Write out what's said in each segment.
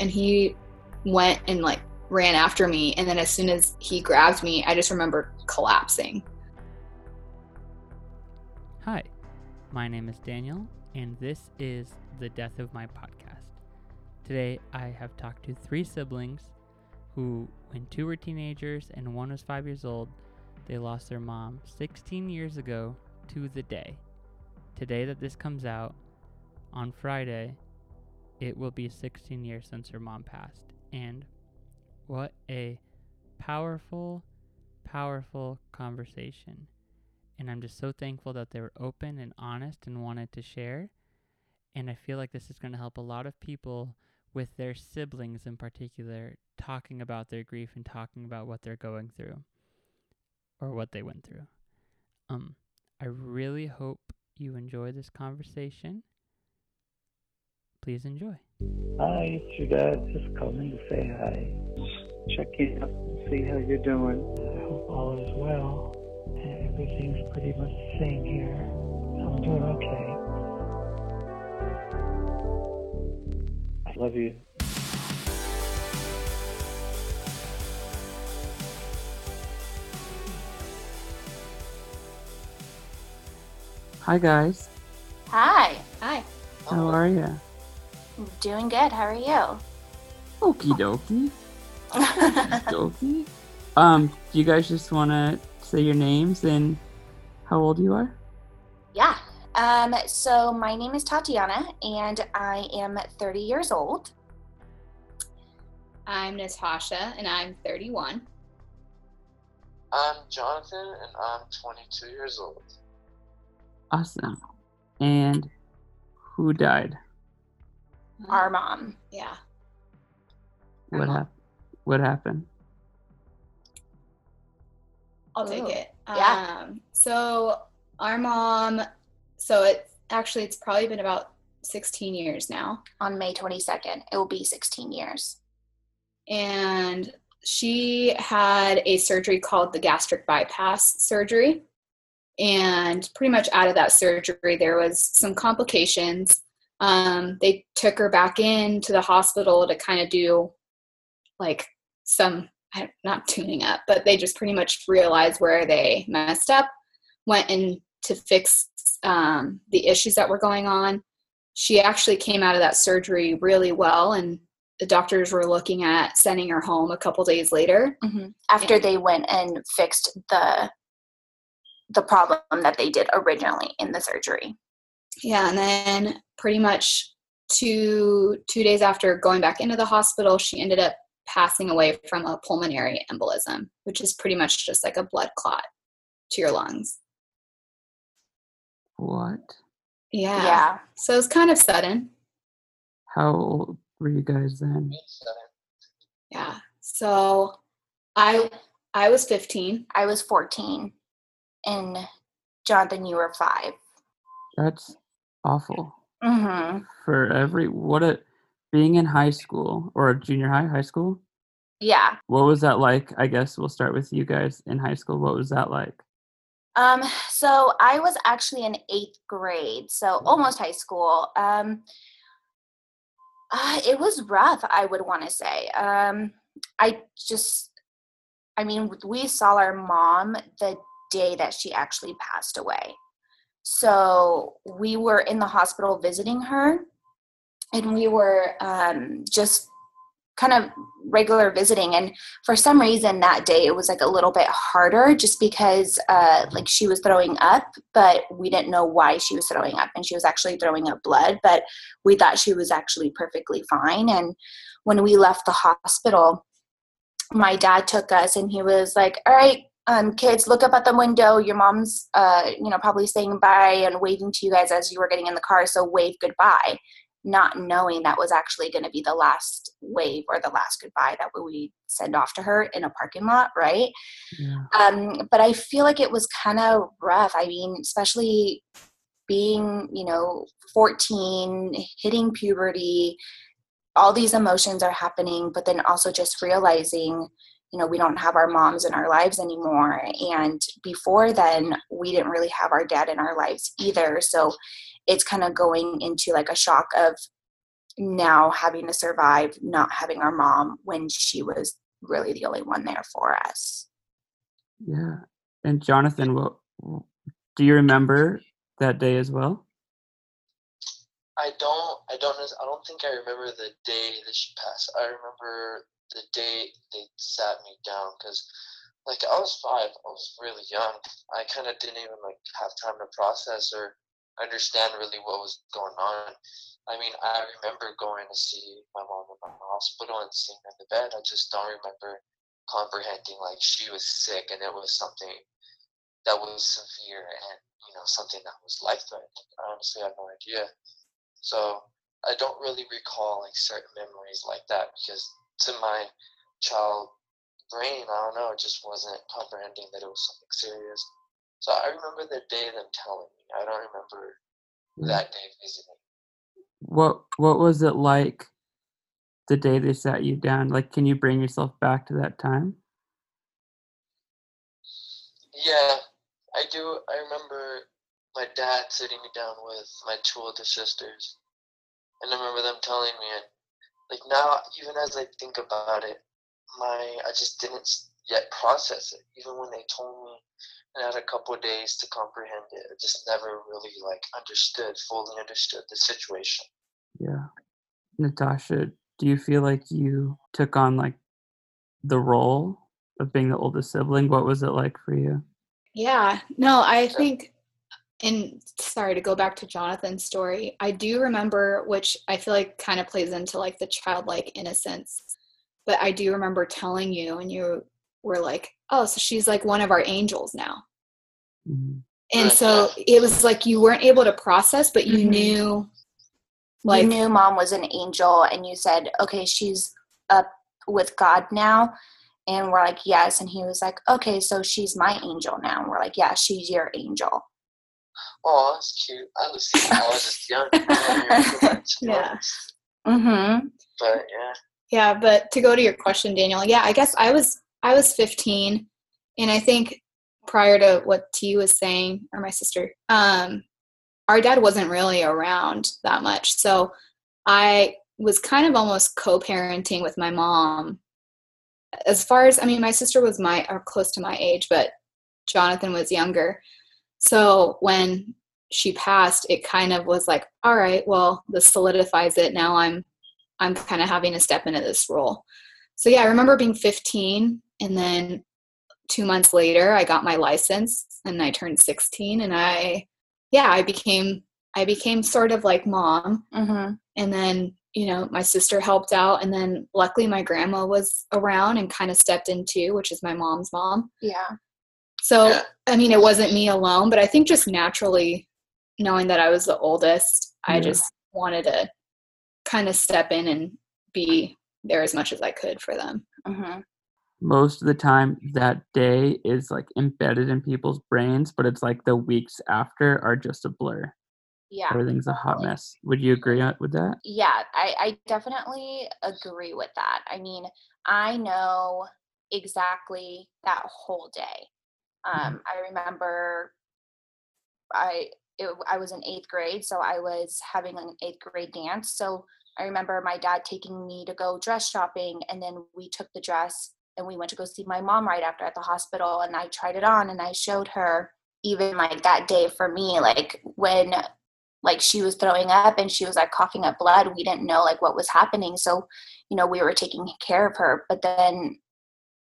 and he went and like ran after me. And then as soon as he grabbed me, I just remember collapsing. Hi, my name is Daniel, and this is the Death of My podcast. Today, I have talked to three siblings who, when two were teenagers and one was five years old, they lost their mom 16 years ago to the day. Today, that this comes out, on Friday, it will be 16 years since her mom passed. And what a powerful, powerful conversation. And I'm just so thankful that they were open and honest and wanted to share. And I feel like this is going to help a lot of people with their siblings in particular talking about their grief and talking about what they're going through or what they went through. Um I really hope you enjoy this conversation. Please enjoy. Hi, it's your dad. Just calling to say hi. Check in and see how you're doing. I hope all is well. Everything's pretty much the same here. I'm doing okay. I love you. Hi guys, Hi, Hi. how are you? Doing good. How are you? Okie dokie, dokie. Um, do you guys just want to say your names and how old you are? yeah. Um, so my name is Tatiana and I am 30 years old. I'm Natacha and I'm 31. I'm Jonathan and I'm 22 years old. Awesome. And who died? Our mom. Yeah. What happened? What happened? I'll take Ooh. it. Yeah. Um, so our mom, so it actually it's probably been about 16 years now, On May 22nd, it will be 16 years. and she had a surgery called the gastric bypass surgery. And pretty much out of that surgery, there was some complications. Um, they took her back in to the hospital to kind of do like some not tuning up, but they just pretty much realized where they messed up, went in to fix um, the issues that were going on. She actually came out of that surgery really well, and the doctors were looking at sending her home a couple days later. hmm After they went and fixed the the problem that they did originally in the surgery. Yeah, and then pretty much two two days after going back into the hospital, she ended up passing away from a pulmonary embolism, which is pretty much just like a blood clot to your lungs. What? Yeah. Yeah. So it's kind of sudden. How old were you guys then? Yeah. So I I was 15. I was 14 and Jonathan, you were 5 That's awful. Mm-hmm. For every what a being in high school or junior high, high school. Yeah. What was that like? I guess we'll start with you guys in high school. What was that like? Um, so I was actually in eighth grade, so almost high school. Um, uh, it was rough, I would want to say. Um, I just, I mean, we saw our mom the day that she actually passed away. So we were in the hospital visiting her, and we were um, just kind of regular visiting. And for some reason that day it was like a little bit harder just because uh like she was throwing up but we didn't know why she was throwing up and she was actually throwing up blood but we thought she was actually perfectly fine. And when we left the hospital my dad took us and he was like all right um, kids look up at the window your mom's uh, you know probably saying bye and waving to you guys as you were getting in the car so wave goodbye not knowing that was actually going to be the last wave or the last goodbye that we send off to her in a parking lot, right? Yeah. Um, but I feel like it was kind of rough. I mean, especially being, you know, 14, hitting puberty, all these emotions are happening, but then also just realizing, you know, we don't have our moms in our lives anymore. And before then, we didn't really have our dad in our lives either. So it's kind of going into like a shock of now having to survive not having our mom when she was really the only one there for us. Yeah. And Jonathan, what do you remember that day as well? I don't. I don't. I don't think I remember the day that she passed. I remember the day they sat me down because, like, I was five. I was really young. I kind of didn't even like have time to process or understand really what was going on. I mean, I remember going to see my mom in the hospital and seeing her in the bed. I just don't remember comprehending like she was sick and it was something that was severe and you know something that was life threatening. I honestly have no idea. So I don't really recall like certain memories like that because to my child brain, I don't know, it just wasn't comprehending that it was something serious. So I remember the day them telling me. I don't remember hmm. that day visiting. What what was it like the day they sat you down? Like can you bring yourself back to that time? Yeah, I do. I remember my dad sitting me down with my two older sisters, and I remember them telling me, and like now, even as I think about it, my I just didn't yet process it. Even when they told me, and I had a couple of days to comprehend it, I just never really like understood, fully understood the situation. Yeah. Natacha, do you feel like you took on like the role of being the oldest sibling? What was it like for you? Yeah, no, I think, and sorry to go back to Jonathan's story, I do remember, which I feel like kind of plays into like the childlike innocence, but I do remember telling you, and you were like, oh, so she's like one of our angels now. Mhm. And so it was like you weren't able to process, but you Mhm. knew, like, you knew mom was an angel and you said, okay, she's up with God now. And we're like, yes. And he was like, okay, so she's my angel now. And we're like, yeah, she's your angel. Oh, that's cute. I was I was just young. I don't remember that, to be Yeah. Mm-hmm. But yeah. Yeah, but to go to your question, Daniel, yeah, I guess I was I was 15, and I think prior to what T was saying, or my sister, um, our dad wasn't really around that much, so I was kind of almost co-parenting with my mom. As far as I mean, my sister was my or close to my age, but Jonathan was younger. So when she passed, it kind of was like, all right, well, this solidifies it. Now I'm I'm kind of having to step into this role. So yeah, I remember being 15 and then 2 months later I got my license and I turned 16 and I yeah, I became I became sort of like mom Mm-hmm. and then you know my sister helped out and then luckily my grandma was around and kind of stepped in too which is my mom's mom Yeah. So Yeah. i mean it wasn't me alone but i think just naturally knowing that i was the oldest i just wanted to kind of step in and be there as much as i could for them Mm-hmm. Most of the time that day is like embedded in people's brains, but it's like the weeks after are just a blur. Yeah. Everything's a hot mess. Would you agree with that? Yeah, I, I definitely agree with that. I mean, I know exactly that whole day. Um, I remember I it, I was in eighth grade, so I was having an eighth grade dance. So I remember my dad taking me to go dress shopping, and then we took the dress and we went to go see my mom right after at the hospital, and I tried it on and I showed her. Even like that day for me, like when like she was throwing up and she was like coughing up blood we didn't know like what was happening so you know we were taking care of her but then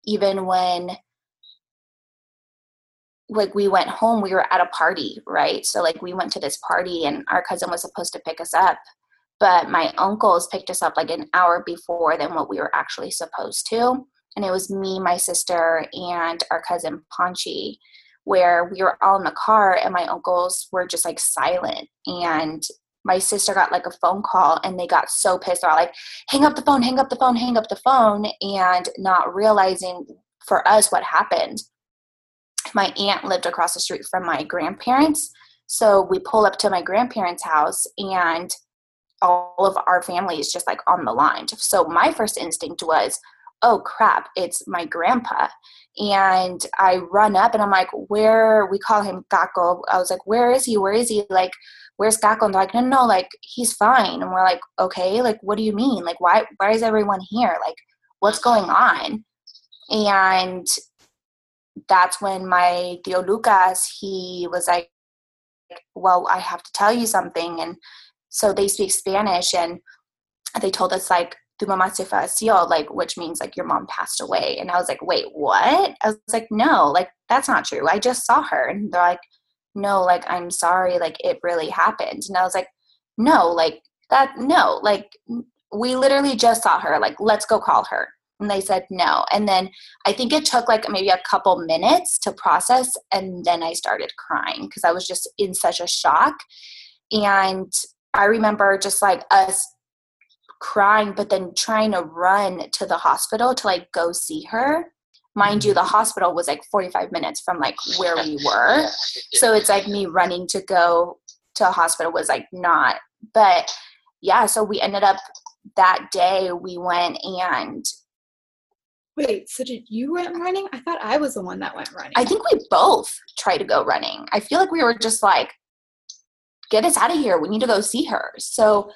even when like we went home we were at a party right? So like we went to this party and our cousin was supposed to pick us up but my uncles picked us up like an hour before than what we were actually supposed to. And it was me my sister and our cousin Ponchi where we were all in the car and my uncles were just like silent. And my sister got like a phone call and they got so pissed. They're like hang up the phone hang up the phone hang up the phone and not realizing for us what happened my aunt lived across the street from my grandparents so we pull up to my grandparents house and all of our family is just like on the line so my first instinct was oh crap it's my grandpa and I run up and I'm like, where we call him Kako. I was like, where is he? Where is he? Like, where's Kako? And they're like, no, no, like he's fine. And we're like, okay, like what do you mean? Like why why is everyone here? Like what's going on? And that's when my Tío Lucas, he was like, well, I have to tell you something. And so they speak Spanish and they told us like, tu mamá se falleció, like, which means like your mom passed away. And I was like, wait, what? I was like, no, like that's not true. I just saw her. And they're like, no, like, I'm sorry, like it really happened. And I was like, no, like that, no, like we literally just saw her, like, let's go call her. And they said no. And then I think it took like maybe a couple minutes to process. And then I started crying because I was just in such a shock. And I remember just like us crying, but then trying to run to the hospital to like go see her. Mind you, the mm-hmm. hospital was like 45 minutes from like where we were. So it's like me running to go to a hospital was like not. But yeah, so we ended up that day we went and Wait, so did you went running? I thought I was the one that went running. I think we both tried to go running. I feel like we were just like, get us out of here. We need to go see her. So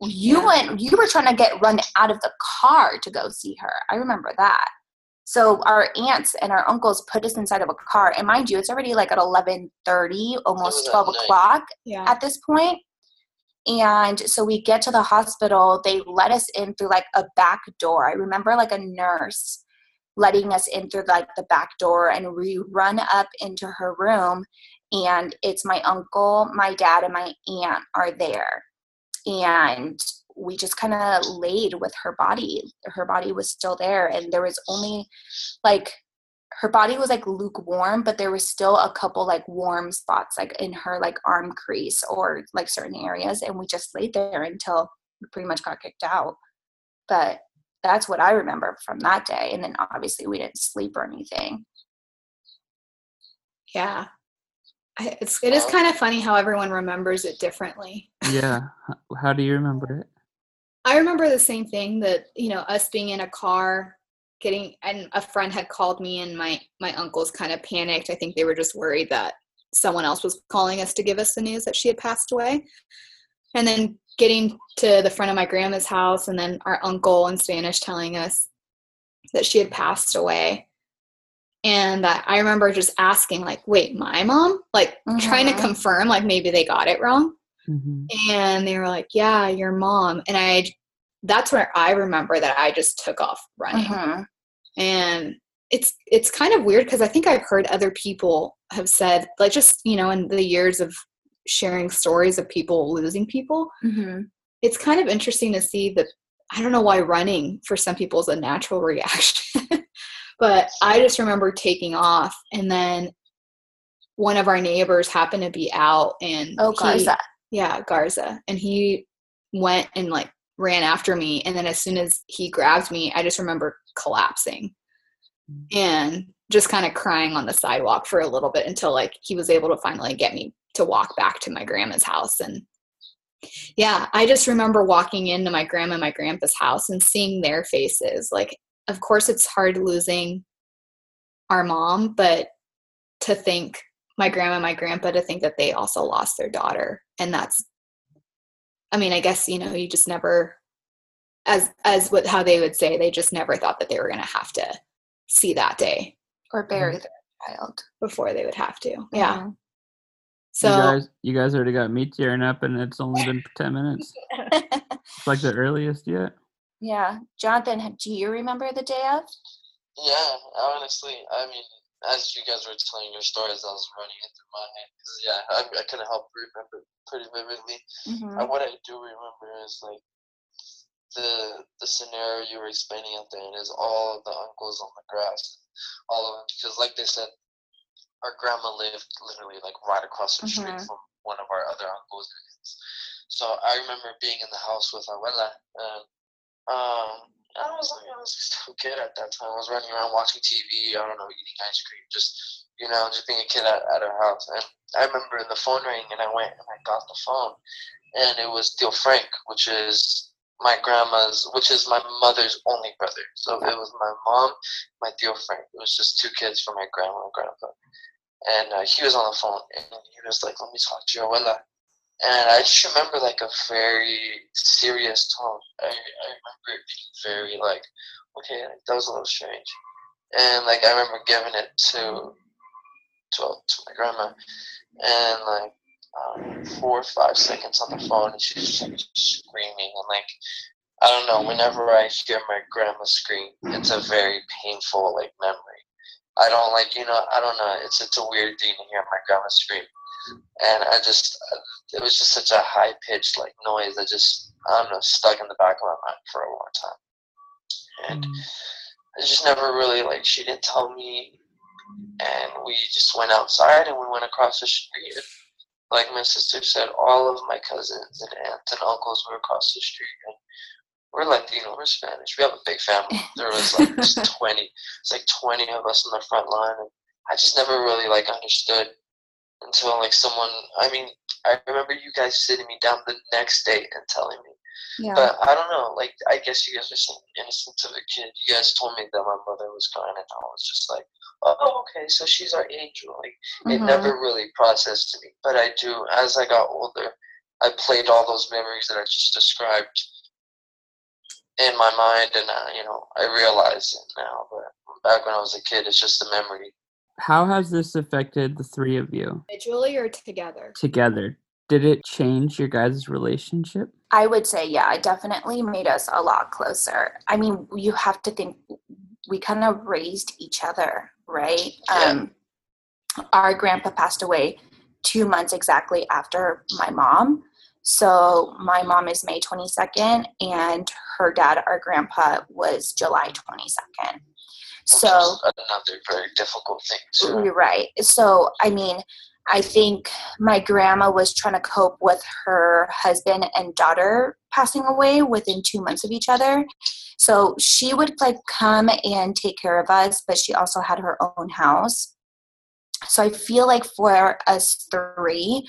you Yeah. went, you were trying to get run out of the car to go see her. I remember that. So our aunts and our uncles put us inside of a car. And mind you, it's already like at 1130, almost 12 o'clock yeah. at this point. And so we get to the hospital. They let us in through like a back door. I remember like a nurse letting us in through like the back door, and we run up into her room. And it's my uncle, my dad, and my aunt are there. And we just kind of laid with her body. Her body was still there, and there was only like her body was like lukewarm, but there was still a couple like warm spots like in her like arm crease or like certain areas. And we just laid there until we pretty much got kicked out. But that's what I remember from that day. And then obviously we didn't sleep or anything. Yeah. I, it's it is kind of funny how everyone remembers it differently. Yeah. How do you remember it? I remember the same thing that you know us being in a car, getting and a friend had called me and my my uncles kind of panicked. I think they were just worried that someone else was calling us to give us the news that she had passed away. And then getting to the front of my grandma's house and then our uncle in Spanish telling us that she had passed away. And that I remember just asking like, "Wait, my mom?" Like trying to Mhm. confirm like maybe they got it wrong hmm and they were like yeah your mom and i that's where i remember that i just took off running Mhm. and it's it's kind of weird because i think i've heard other people have said like just you know in the years of sharing stories of people losing people Mhm. it's kind of interesting to see that i don't know why running for some people is a natural reaction but i just remember taking off and then one of our neighbors happened to be out and Oh, he- Garza. yeah, Garza. And he went and like ran after me. And then as soon as he grabbed me, I just remember collapsing and just kind of crying on the sidewalk for a little bit until like he was able to finally get me to walk back to my grandma's house. And yeah, I just remember walking into my grandma and my grandpa's house and seeing their faces. Like, of course, it's hard losing our mom, but to think my grandma and my grandpa to think that they also lost their daughter and that's i mean i guess you know you just never as as what how they would say they just never thought that they were going to have to see that day Or bury their child. before they would have to yeah Mhm. So you guys, you guys already got me tearing up, and it's only been ten minutes. It's like the earliest yet. yeah. Jonathan, do you remember the day of? Yeah, honestly, I mean, as you guys were telling your stories, I was running it through my head. 'cause, yeah, I, I couldn't help remember pretty vividly. Mhm. And what I do remember is like the the scenario you were explaining at the end is all of the uncles on the grass, all of them, because like they said, our grandma lived literally like right across the street Mhm. from one of our other uncles. and aunts. So I remember being in the house with abuela, and um, I was like, I was just a kid at that time. I was running around watching TV. I don't know, eating ice cream, just you know, just being a kid at, at our house. And I remember the phone rang, and I went and I got the phone, and it was Tío Frank, which is my grandma's, which is my mother's only brother. So it was my mom, my Tío Frank. It was just two kids from my grandma and grandpa. And uh, he was on the phone, and he was like, "Let me talk to your abuela." and I just remember like a very serious tone. I, I remember it being very like, okay, like, that was a little strange, and like I remember giving it to to, to my grandma, and like um, four or five seconds on the phone, and she's just like screaming, and like I don't know. Whenever I hear my grandma scream, it's a very painful like memory. I don't like you know I don't know. It's it's a weird thing to hear my grandma scream, and I just it was just such a high pitched like noise that just I don't know stuck in the back of my mind for a long time, and Mm. I just never really like she didn't tell me, and we just went outside and we went across the street. And, like my sister said, all of my cousins and aunts and uncles were across the street, and we're Latino, we're Spanish. We have a big family. There was like twenty, it's like twenty of us on the front line, and I just never really like understood until like someone. I mean, I remember you guys sitting me down the next day and telling me. Yeah. But I don't know. Like I guess you guys are so innocent of a kid. You guys told me that my mother was gone, and I was just like, oh, okay, so she's our angel. Like it Mhm. never really processed to me. But I do. As I got older, I played all those memories that I just described in my mind, and uh, you know, I realize it now. But back when I was a kid, it's just a memory. How has this affected the three of you Individually or together? together? Did it change your guys' relationship? I would say, yeah, it definitely made us a lot closer. I mean, you have to think we kind of raised each other, right? Yeah. Um, our grandpa passed away two months exactly after my mom. So my mom is May 22nd, and her dad, our grandpa, was July 22nd. which So another very difficult thing. you're right. So, I mean, I think my grandma was trying to cope with her husband and daughter passing away within two months of each other. So she would like come and take care of us, but she also had her own house. So I feel like for us three,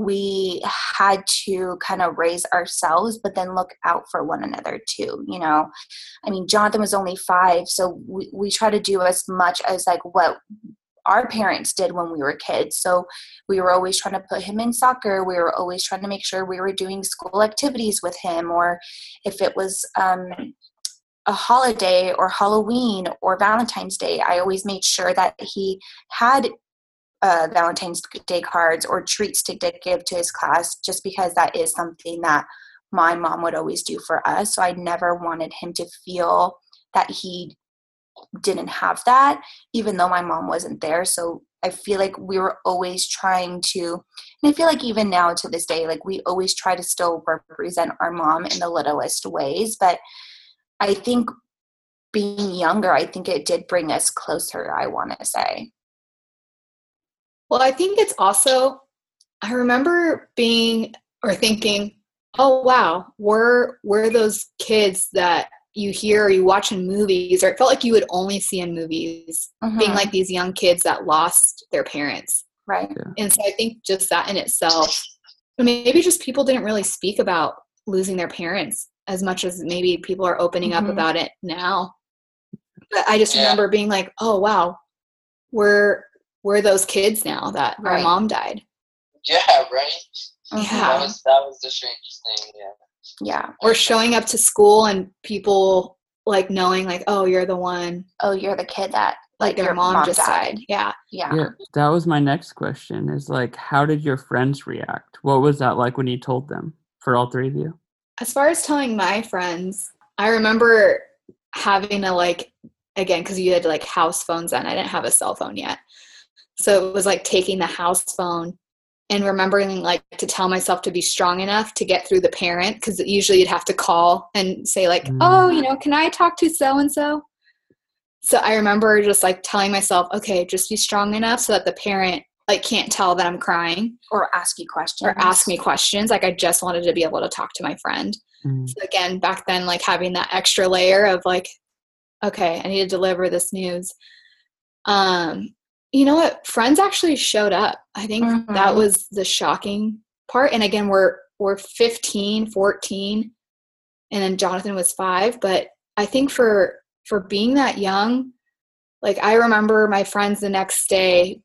we had to kind of raise ourselves, but then look out for one another too. You know, I mean, Jonathan was only five, so we, we try to do as much as like what our parents did when we were kids. So we were always trying to put him in soccer. We were always trying to make sure we were doing school activities with him, or if it was um, a holiday or Halloween or Valentine's Day, I always made sure that he had uh, Valentine's Day cards or treats to give to his class, just because that is something that my mom would always do for us. So I never wanted him to feel that he didn't have that, even though my mom wasn't there. So I feel like we were always trying to, and I feel like even now to this day, like we always try to still represent our mom in the littlest ways. But I think being younger, I think it did bring us closer, I want to say. Well, I think it's also, I remember being or thinking, oh wow, we're we're those kids that you hear or you watch in movies, or it felt like you would only see in movies, being Mhm. like these young kids that lost their parents. right. And so I think just that in itself, maybe just people didn't really speak about losing their parents as much as maybe people are opening up Mhm. about it now. But I just Yeah. remember being like, oh wow, we're we're those kids now that our mom died. Yeah, right. Yeah. That was that was the strangest thing. Yeah. Yeah. Or showing up to school and people like knowing like, oh, you're the one Oh, you're the kid that like their your mom, just died. Yeah. Yeah. Yeah, that was my next question is like, how did your friends react? What was that like when you told them for all three of you? As far as telling my friends, I remember having to like again because you had like house phones then. I didn't have a cell phone yet, so it was like taking the house phone and remembering like to tell myself to be strong enough to get through the parent because usually you'd have to call and say like, Mm. oh, you know, can I talk to so and so? So I remember just like telling myself, okay, just be strong enough so that the parent like can't tell that I'm crying Or ask you questions. or ask me questions. Like I just wanted to be able to talk to my friend. Mm, So again, back then, like having that extra layer of like, okay, I need to deliver this news. Um, you know what? Friends actually showed up. I think that Mhm. was the shocking part. And again, we're we're 15, 14, and then Jonathan was five. But I think for for being that young, like I remember my friends the next day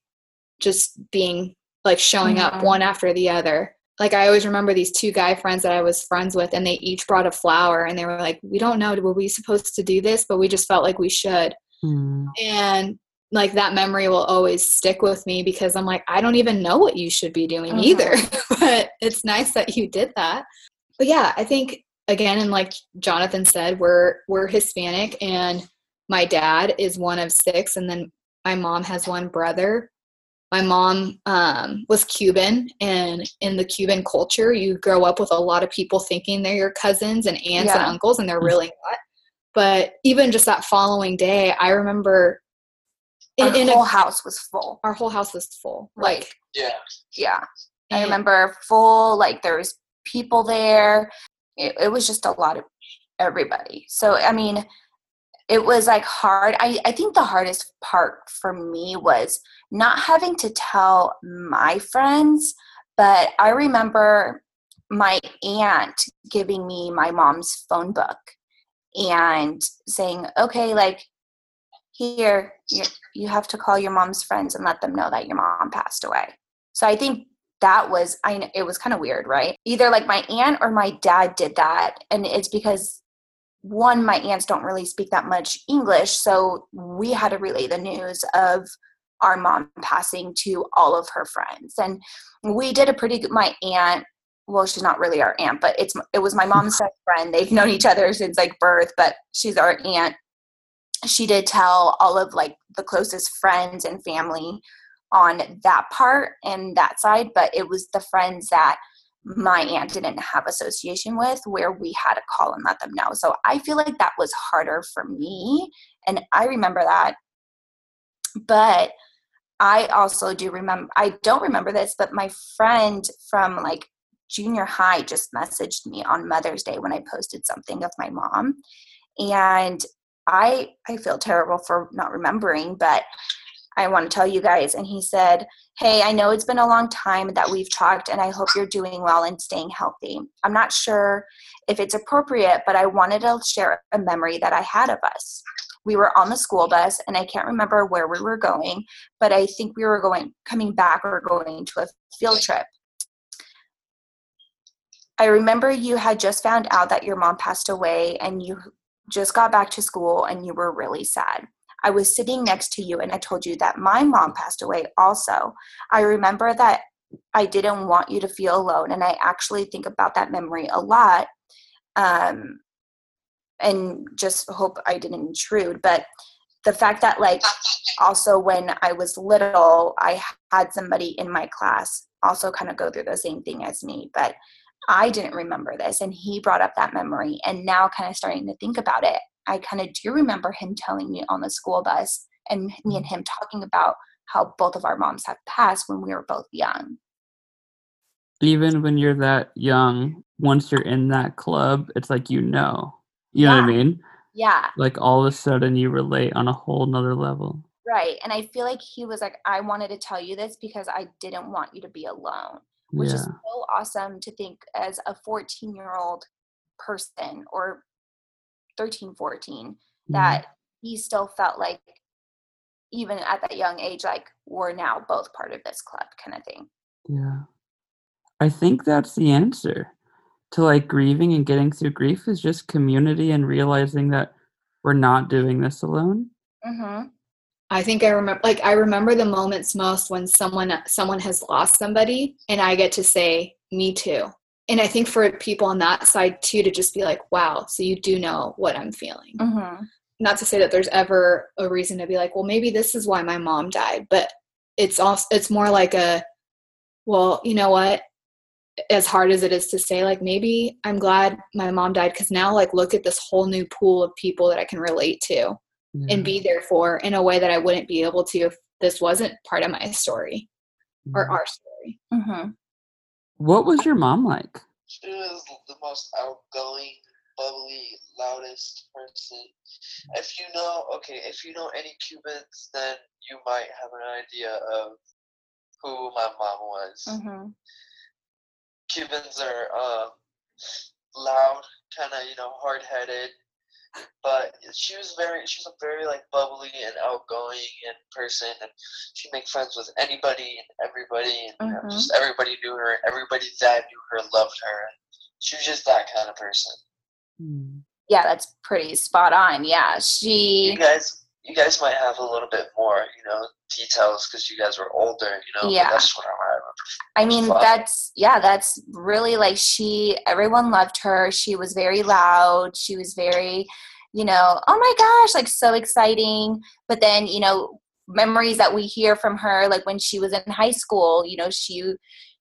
just being like showing up Mhm. one after the other like I always remember these two guy friends that I was friends with, and they each brought a flower, and they were like, "We don't know, were we supposed to do this?" But we just felt like we should, Mm. and like that memory will always stick with me because I'm like, I don't even know what you should be doing Mhm. either, but it's nice that you did that. But yeah, I think again, and like Jonathan said, we're we're Hispanic, and my dad is one of six, and then my mom has one brother my mom um, was Cuban, and in the Cuban culture, you grow up with a lot of people thinking they're your cousins and aunts and uncles, and they're really not. But even just that following day, I remember Our in, in whole a, house was full. our whole house was full. Right. Like, Yeah. Yeah. I remember full, like there was people there. It, it was just a lot of everybody. So, I mean, it was like hard. I, I think the hardest part for me was not having to tell my friends, but I remember my aunt giving me my mom's phone book and saying, okay, like, here, you, have to call your mom's friends and let them know that your mom passed away. So I think that was I kn- it was kind of weird, right? Either like my aunt or my dad did that and it's because one my aunts don't really speak that much English, so we had to relay the news of our mom passing to all of her friends. And we did a pretty good my aunt well, she's not really our aunt, but it's it was my mom's best friend. They've known each other since like birth, but she's our aunt. She did tell all of like the closest friends and family on that part and that side, but it was the friends that my aunt didn't have association with where we had to call and let them know. So I feel like that was harder for me. And I remember that. But I also do remember, I don't remember this, but my friend from like junior high just messaged me on Mother's Day when I posted something of my mom. And I I feel terrible for not remembering, but I want to tell you guys. And he said, Hey, I know it's been a long time that we've talked, and I hope you're doing well and staying healthy. I'm not sure if it's appropriate, but I wanted to share a memory that I had of us. We were on the school bus, and I can't remember where we were going, but I think we were going coming back or going to a field trip. I remember you had just found out that your mom passed away, and you just got back to school, and you were really sad. I was sitting next to you and I told you that my mom passed away also. I remember that I didn't want you to feel alone and I actually think about that memory a lot. Um, and just hope I didn't intrude. But the fact that, like, also when I was little, I had somebody in my class also kind of go through the same thing as me. But I didn't remember this, and he brought up that memory. And now, kind of starting to think about it, I kind of do remember him telling me on the school bus and me and him talking about how both of our moms have passed when we were both young. Even when you're that young, once you're in that club, it's like you know. You know what I mean? Yeah, Like all of a sudden you relate on a whole nother level. right. And I feel like he was like, I wanted to tell you this because I didn't want you to be alone, which yeah. is so awesome to think as a 14 year old person or 13, 14 Mhm. that he still felt like even at that young age like we're now both part of this club kind of thing Yeah. I think that's the answer to like grieving and getting through grief is just community and realizing that we're not doing this alone. mm-hmm. I think I remember like I remember the moments most when someone someone has lost somebody and I get to say me too. And I think for people on that side too to just be like, wow, so you do know what I'm feeling. Mm-hmm. Not to say that there's ever a reason to be like, well, maybe this is why my mom died, but it's also it's more like a well, you know what? As hard as it is to say, like maybe I'm glad my mom died because now like look at this whole new pool of people that I can relate to Yeah. and be there for in a way that I wouldn't be able to if this wasn't part of my story or our story. Mm-hmm. What was your mom like? She was the most outgoing, bubbly, loudest person. If you know, okay, if you know any Cubans, then you might have an idea of who my mom was. Mm-hmm. Cubans are uh, loud, kind of, you know, hard headed. But she was very she was a very like bubbly and outgoing and person and she'd make friends with anybody and everybody and you know, Mhm. just everybody knew her everybody that knew her loved her she was just that kind of person Hmm. Yeah, that's pretty spot on. Yeah, she. you guys you guys might have a little bit more you know details because you guys were older you know Yeah. that's what i remember I mean, Fun. that's yeah, that's really like she. Everyone loved her. She was very loud. She was very, you know, oh my gosh, like so exciting. But then, you know, memories that we hear from her, like when she was in high school, you know, she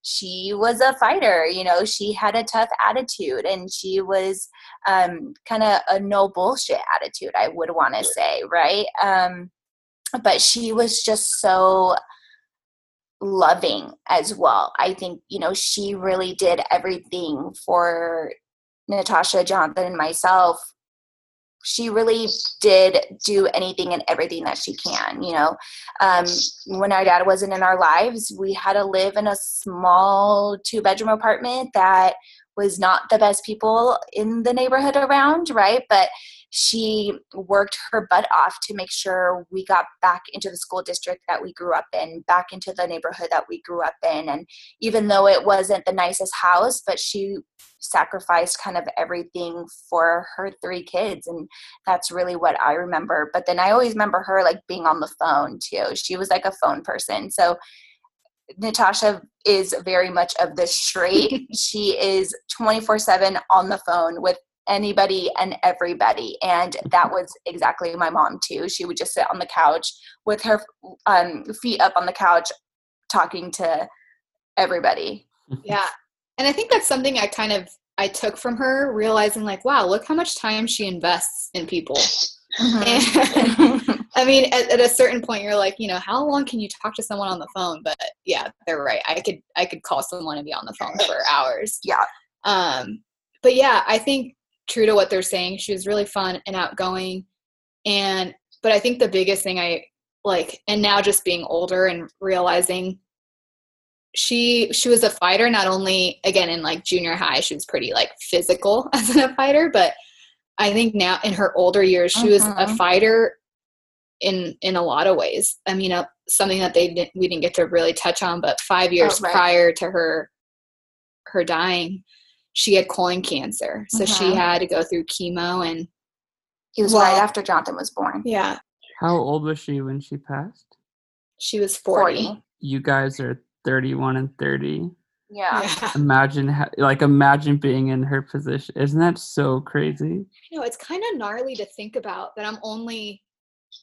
she was a fighter. You know, she had a tough attitude, and she was um, kind of a no bullshit attitude. I would want to say, right? Um, but she was just so loving as well. I think, you know, she really did everything for Natacha, Jonathan, and myself. She really did do anything and everything that she can, you know. Um, when our dad wasn't in our lives, we had to live in a small two bedroom apartment that was not the best people in the neighborhood around, right? But she worked her butt off to make sure we got back into the school district that we grew up in, back into the neighborhood that we grew up in. And even though it wasn't the nicest house, but she sacrificed kind of everything for her three kids. And that's really what I remember. But then I always remember her like being on the phone too. She was like a phone person. So Natacha is very much of this trait. she is 24 7 on the phone with anybody and everybody. And that was exactly my mom, too. She would just sit on the couch with her um, feet up on the couch talking to everybody. Yeah. And I think that's something I kind of I took from her, realizing like, wow, look how much time she invests in people. And I mean, at, at a certain point, you're like, you know, how long can you talk to someone on the phone? But yeah, they're right. I could I could call someone and be on the phone for hours. Yeah. Um, but yeah, I think true to what they're saying, she was really fun and outgoing. And but I think the biggest thing I like, and now just being older and realizing she she was a fighter not only again in like junior high she was pretty like physical as a fighter but i think now in her older years she was a Mhm. fighter in in a lot of ways i mean uh, something that they didn't we didn't get to really touch on but five years right. prior to her her dying she had colon cancer so she had to go through chemo and He was Well- right after Jonathan was born. yeah How old was she when she passed? she was 40, You guys are 31 and 30. Yeah. Yeah. Imagine, ha- like, imagine being in her position. Isn't that so crazy? you know, it's kind of gnarly to think about that I'm only,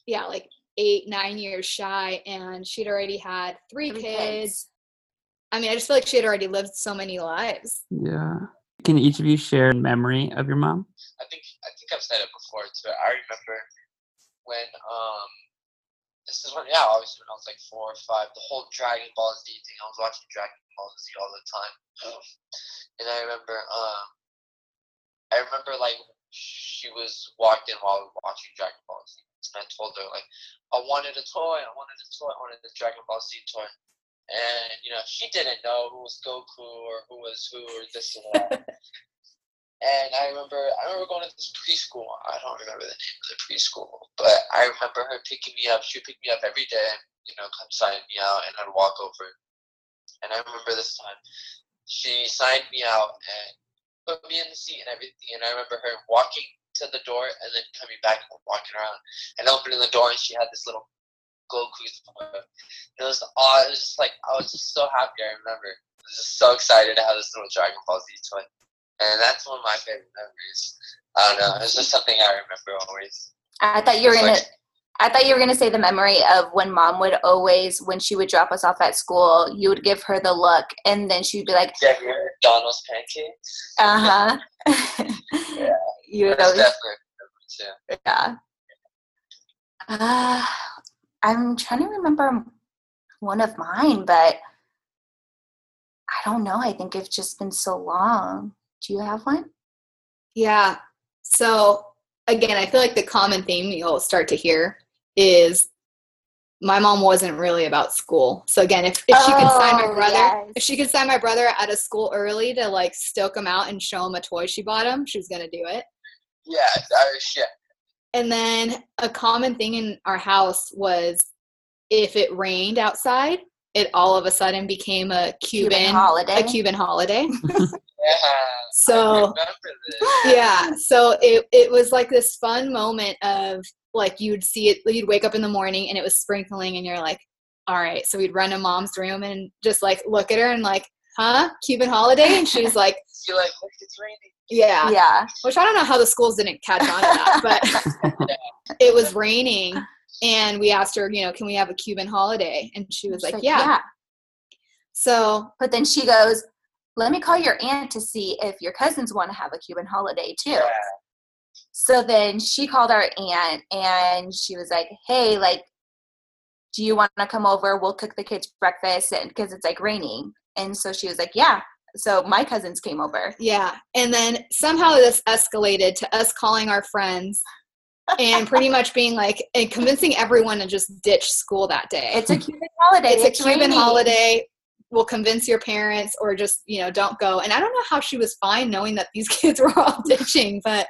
yeah, like eight, nine years shy, and she'd already had three, Three kids. kids. I mean, I just feel like she had already lived so many lives. Yeah. Can each of you share a memory of your mom? I think I think I've said it before too. I remember when um this is when yeah, obviously when I was like four or five, the whole Dragon Ball Z thing. I was watching Dragon Ball Z all the time. And I remember um I remember like she was walked in while we were watching Dragon Ball Z. And I told her like I wanted a toy, I wanted a toy, I wanted a Dragon Ball Z toy. And you know, she didn't know who was Goku or who was who or this and that. And I remember, I remember going to this preschool. I don't remember the name of the preschool, but I remember her picking me up. She would pick me up every day, you know, come sign me out, and I'd walk over. And I remember this time, she signed me out and put me in the seat and everything. And I remember her walking to the door and then coming back and walking around and opening the door, and she had this little It was aw- It was just like I was just so happy. I remember. I was just so excited to have this little Dragon Ball Z toy and that's one of my favorite memories. I don't know. It's just something I remember always. I thought you were gonna. like- I thought you were gonna say the memory of when mom would always, when she would drop us off at school, you would give her the look, and then she'd be like, Yeah, your Donald's pancakes. "Uh huh." Yeah. You would always, definitely a good one, too. yeah. Uh, I'm trying to remember one of mine, but I don't know. I think it's just been so long. Do you have one? Yeah. So again, I feel like the common theme you'll start to hear is my mom wasn't really about school. So again, if, if she could sign my Oh, brother, yes. if she could sign my brother out of school early to like stoke him out and show him a toy she bought him, she was gonna do it. Yeah, I, yeah. And then a common thing in our house was if it rained outside, it all of a sudden became a Cuban, Cuban holiday. a Cuban holiday. Yeah. So- I remember this. yeah so it, it was like this fun moment of like you'd see it you'd wake up in the morning and it was sprinkling and you're like all right so we'd run to mom's room and just like look at her and like huh cuban holiday and she's like You're like, look, it's raining. Yeah Yeah. which i don't know how the schools didn't catch on to that but it was raining and we asked her you know can we have a cuban holiday and she was She's like, yeah. so But then she goes, let me call your aunt to see if your cousins want to have a Cuban holiday too. Yeah. So then she called our aunt and she was like, hey, like, do you want to come over? We'll cook the kids breakfast because it's like raining. And so she was like, yeah. So my cousins came over. Yeah. And then somehow this escalated to us calling our friends and pretty much being like, and convincing everyone to just ditch school that day. It's a Cuban holiday. It's a Cuban raining. holiday. We'll convince your parents or just, you know, don't go. And I don't know how she was fine knowing that these kids were all ditching, but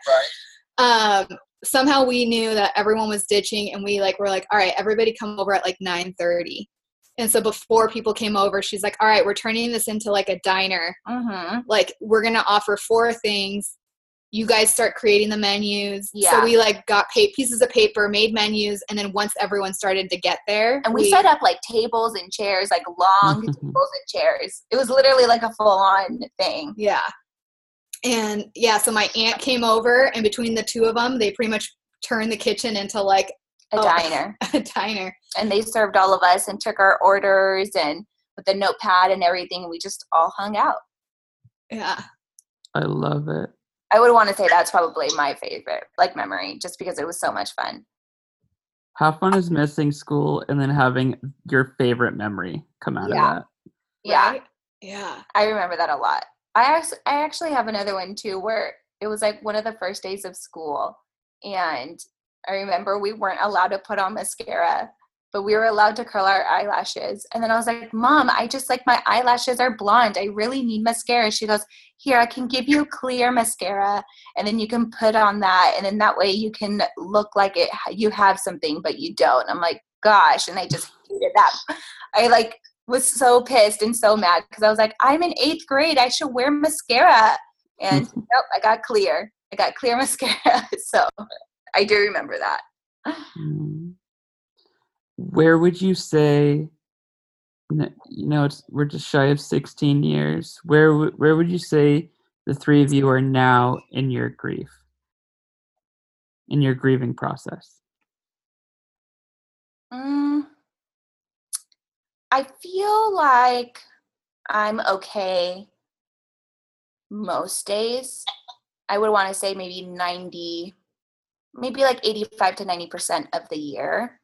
um, somehow we knew that everyone was ditching and we like were like, all right, everybody come over at like 9 30. And so before people came over, she's like, all right, we're turning this into like a diner Mhm. like we're gonna offer four things you guys start creating the menus Yeah. so we like got pa- pieces of paper made menus and then once everyone started to get there And we, set up like tables and chairs, like long tables and chairs. It was literally like a full on thing. yeah and yeah so my aunt came over and between the two of them they pretty much turned the kitchen into like A Oh. diner. a diner And they served all of us and took our orders and with the notepad and everything. We just all hung out. yeah I love it. I would want to say that's probably my favorite like memory just because it was so much fun. How fun is missing school and then having your favorite memory come out Yeah. of that? Yeah. Right? yeah I remember that a lot. I actually, I actually have another one too where it was like one of the first days of school and I remember we weren't allowed to put on mascara, but we were allowed to curl our eyelashes. And then I was like, "Mom, I just like my eyelashes are blonde. I really need mascara." She goes, "Here, I can give you clear mascara and then you can put on that and then that way you can look like it you have something but you don't." I'm like, "Gosh." And I just hated that. I like was so pissed and so mad because I was like, I'm in eighth grade. I should wear mascara. And nope, I got clear. I got clear mascara. so I do remember that. Mm. Where would you say? You know, it's we're just shy of sixteen years. Where where would you say the three of you are now in your grief, in your grieving process? Mm, I feel like I'm okay most days. I would want to say maybe 90, maybe like 85 to 90% of the year.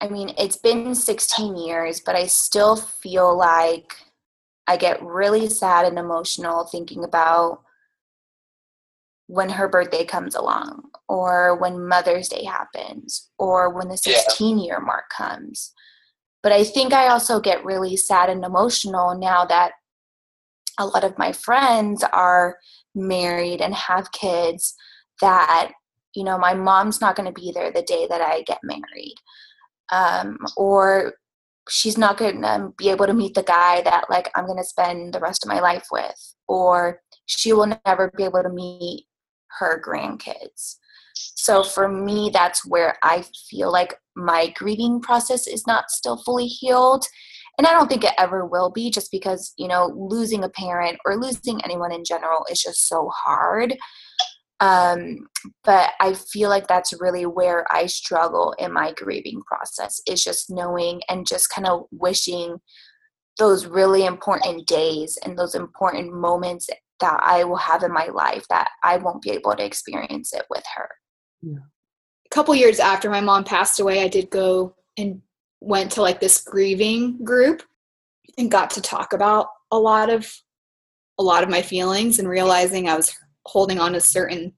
I mean, it's been 16 years, but I still feel like I get really sad and emotional thinking about when her birthday comes along or when Mother's Day happens or when the 16 year mark comes. But I think I also get really sad and emotional now that a lot of my friends are married and have kids that, you know, my mom's not going to be there the day that I get married. Um, or she's not going to be able to meet the guy that like I'm going to spend the rest of my life with or she will never be able to meet her grandkids. So for me that's where I feel like my grieving process is not still fully healed and I don't think it ever will be just because, you know, losing a parent or losing anyone in general is just so hard. Um, but I feel like that's really where I struggle in my grieving process is just knowing and just kind of wishing those really important days and those important moments that I will have in my life that I won't be able to experience it with her. Yeah. a couple years after my mom passed away, I did go and went to like this grieving group and got to talk about a lot of a lot of my feelings and realizing I was holding on to certain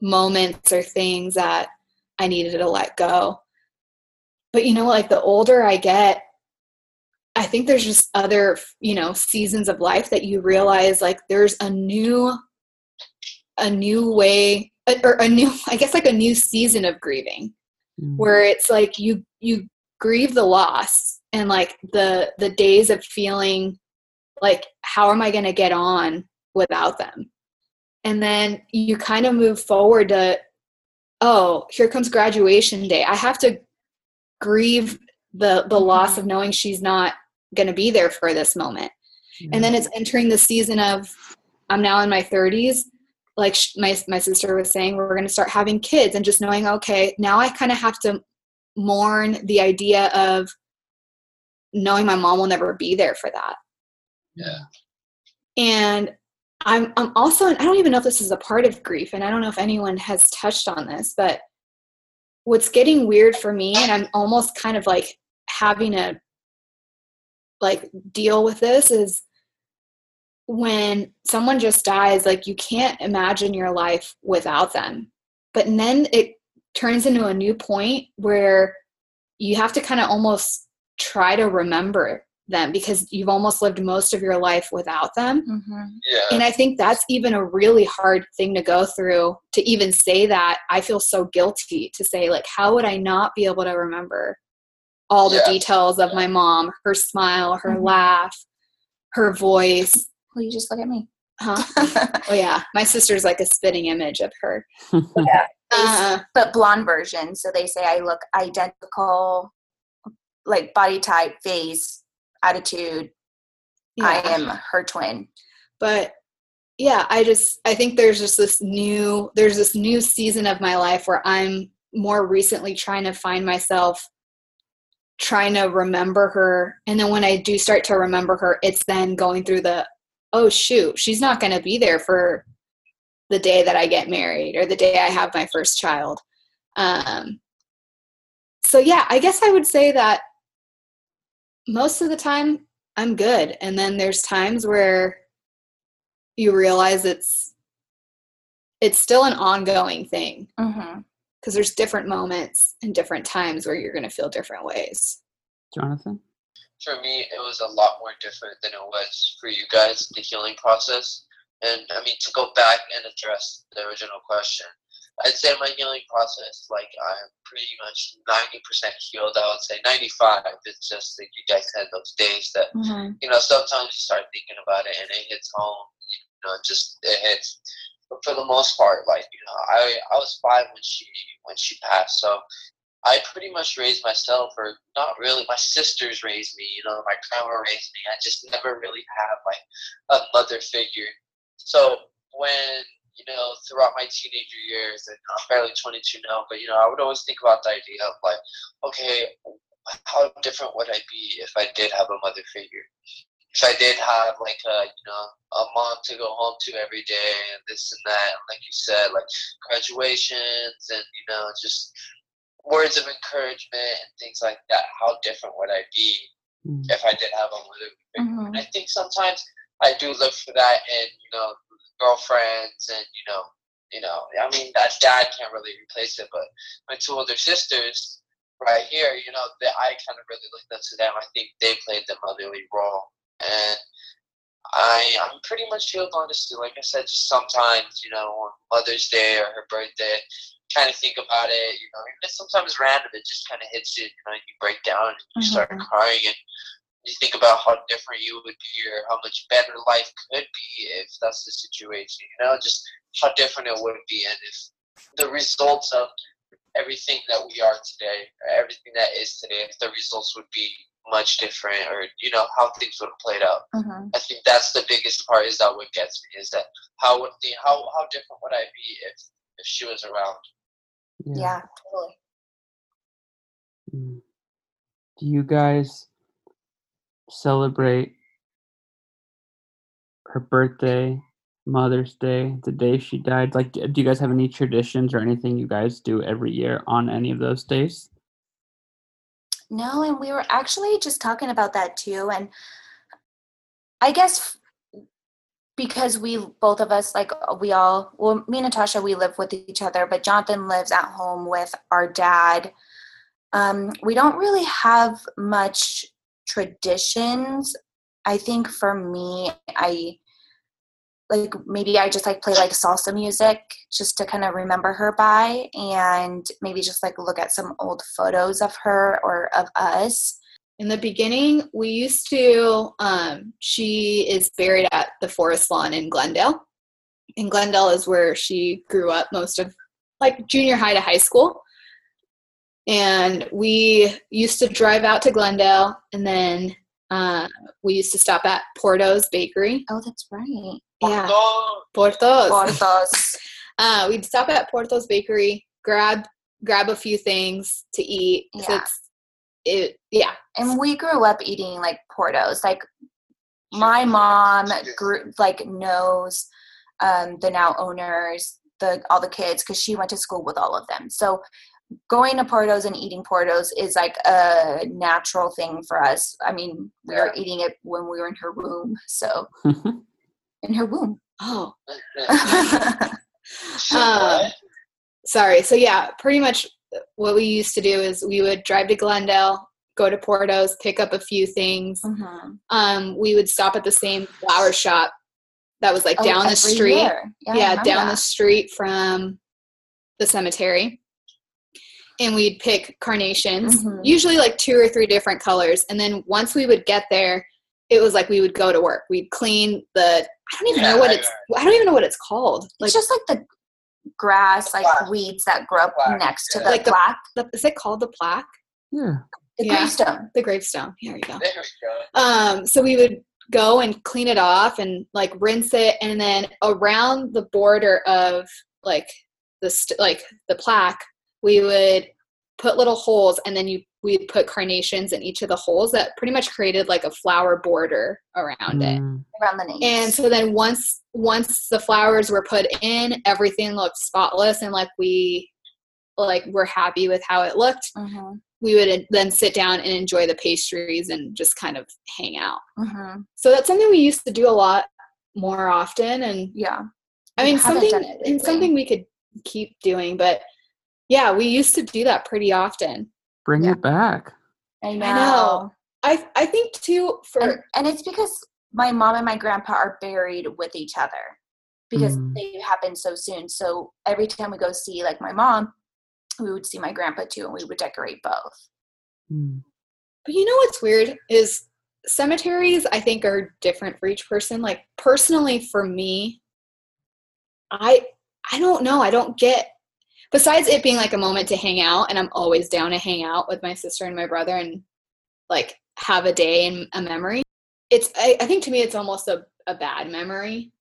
moments or things that I needed to let go. But you know, like the older I get, I think there's just other, you know, seasons of life that you realize like there's a new a new way or a new i guess like a new season of grieving Mm. where it's like you you grieve the loss and like the the days of feeling like how am i going to get on without them and then you kind of move forward to oh here comes graduation day. I have to grieve the the mm-hmm. loss of knowing she's not going to be there for this moment. And then mm-hmm. it's entering the season of i'm now in my 30s like sh- my, my sister was saying we're going to start having kids and just knowing okay now i kind of have to mourn the idea of knowing my mom will never be there for that. Yeah. and i'm i'm also i don't even know if this is a part of grief and i don't know if anyone has touched on this but what's getting weird for me and i'm almost kind of like having a like deal with this is when someone just dies like you can't imagine your life without them. But then it turns into a new point where you have to kind of almost try to remember them because you've almost lived most of your life without them hmm Yeah. and i think that's even a really hard thing to go through to even say that i feel so guilty to say like how would i not be able to remember all the Yeah. details of my mom her smile her Mhm. laugh her voice Will you just look at me? huh oh yeah my sister's like a spitting image of her yeah. uh, but blonde version. So they say I look identical, like body type, face, attitude. I am her twin. but yeah i just i think there's just this new there's this new season of my life where i'm more recently trying to find myself trying to remember her and then when i do start to remember her it's then going through the oh shoot she's not going to be there for the day that i get married or the day i have my first child um so yeah i guess i would say that most of the time i'm good and then there's times where you realize it's it's still an ongoing thing mm-hmm. because there's different moments and different times where you're going to feel different ways Jonathan? for me, it was a lot more different than it was for you guys, the healing process. And I mean, to go back and address the original question, I'd say my healing process, like I'm pretty much 90% healed. I would say 95. It's just that you guys had those days that, hmm you know, sometimes you start thinking about it and it hits home. You know, it just it hits. But for the most part, like you know, I I was five when she when she passed, so I pretty much raised myself, or not really. My sisters raised me. You know, my grandma raised me. I just never really had like a mother figure. So when you know, throughout my teenager years, and I'm barely 22 now, but you know, I would always think about the idea of like, okay, how different would I be if I did have a mother figure? If I did have like a you know a mom to go home to every day and this and that, and like you said, like graduations and you know just words of encouragement and things like that. How different would I be Mm. if I did have a mother figure? hmm And I think sometimes I do look for that in you know girlfriends and you know you know I mean that dad can't really replace it, but my two older sisters right here, you know, that I kind of really looked up to them. I think they played the motherly role, and I I'm pretty much healed honestly. Like I said, just sometimes you know on Mother's Day or her birthday, kind of think about it. You know, even if sometimes random, it just kind of hits you. You know, you break down and you start Mhm. crying and you think about how different you would be or how much better life could be if that's the situation. You know, just how different it would be and if the results of everything that we are today, or everything that is today, if the results would be much different or you know how things would have played out. hmm I think that's the biggest part. Is that what gets me? Is that how would the how how different would I be if if she was around? Yeah, totally. Mm. Do you guys celebrate her birthday, Mother's Day, the day she died? Like, do you guys have any traditions or anything you guys do every year on any of those days? No, and we were actually just talking about that too. And I guess because we both of us, like uh, we all, well, me and Natacha, we live with each other, but Jonathan lives at home with our dad. Um, we don't really have much traditions. I think for me, I like maybe I just like play like salsa music just to kind of remember her by and maybe just like look at some old photos of her or of us. In the beginning, we used to, um, she is buried at the Forest Lawn in Glendale. And Glendale is where she grew up most of like junior high to high school. And we used to drive out to Glendale and then uh, we used to stop at Porto's Bakery. Oh, that's right. Yeah, Oh, Porto's. Portos. Uh, we'd stop at Porto's Bakery, grab grab a few things to eat. Yeah. It's it yeah. and we grew up eating like Portos. Like my mom grew like knows um, the now owners, the all the kids because she went to school with all of them. So going to Portos and eating Portos is like a natural thing for us. I mean, we were eating it when we were in her womb. So in her womb. Oh, um, sorry. So yeah, pretty much what we used to do is we would drive to Glendale, go to Porto's, pick up a few things. Mhm. Um, we would stop at the same flower shop that was like Oh, down the street. year. Yeah, yeah, remember down the street from the cemetery. And we'd pick carnations, Mhm. usually like two or three different colors. And then once we would get there, it was like we would go to work. We'd clean the I don't even know what I it's I don't even know what it's called. Like it's just like the grass, like plaque. weeds that grow up Plaque, next to the Like plaque, the, is it called the plaque? yeah. the yeah. gravestone. The gravestone. Here you go. There we go. Um, so we would go and clean it off and like rinse it, and then around the border of like the st- like the plaque, we would put little holes, and then you we'd put carnations in each of the holes that pretty much created like a flower border around it. Mm. around the names. And so then once once the flowers were put in, everything looked spotless and like we like were happy with how it looked. Mhm, We would then sit down and enjoy the pastries and just kind of hang out. mhm. So that's something we used to do a lot more often and Yeah. I mean something and something we could keep doing but yeah, we used to do that pretty often. Bring Yeah. it back. I know. know. I I think too for And, and it's because my mom and my grandpa are buried with each other because Mm. they happened so soon. So every time we go see like my mom, we would see my grandpa too, and we would decorate both. Mm. But you know what's weird is cemeteries I think are different for each person. Like personally for me, I I don't know. I don't get besides it being like a moment to hang out and I'm always down to hang out with my sister and my brother and like have a day and a memory. It's I, I think to me it's almost a, a bad memory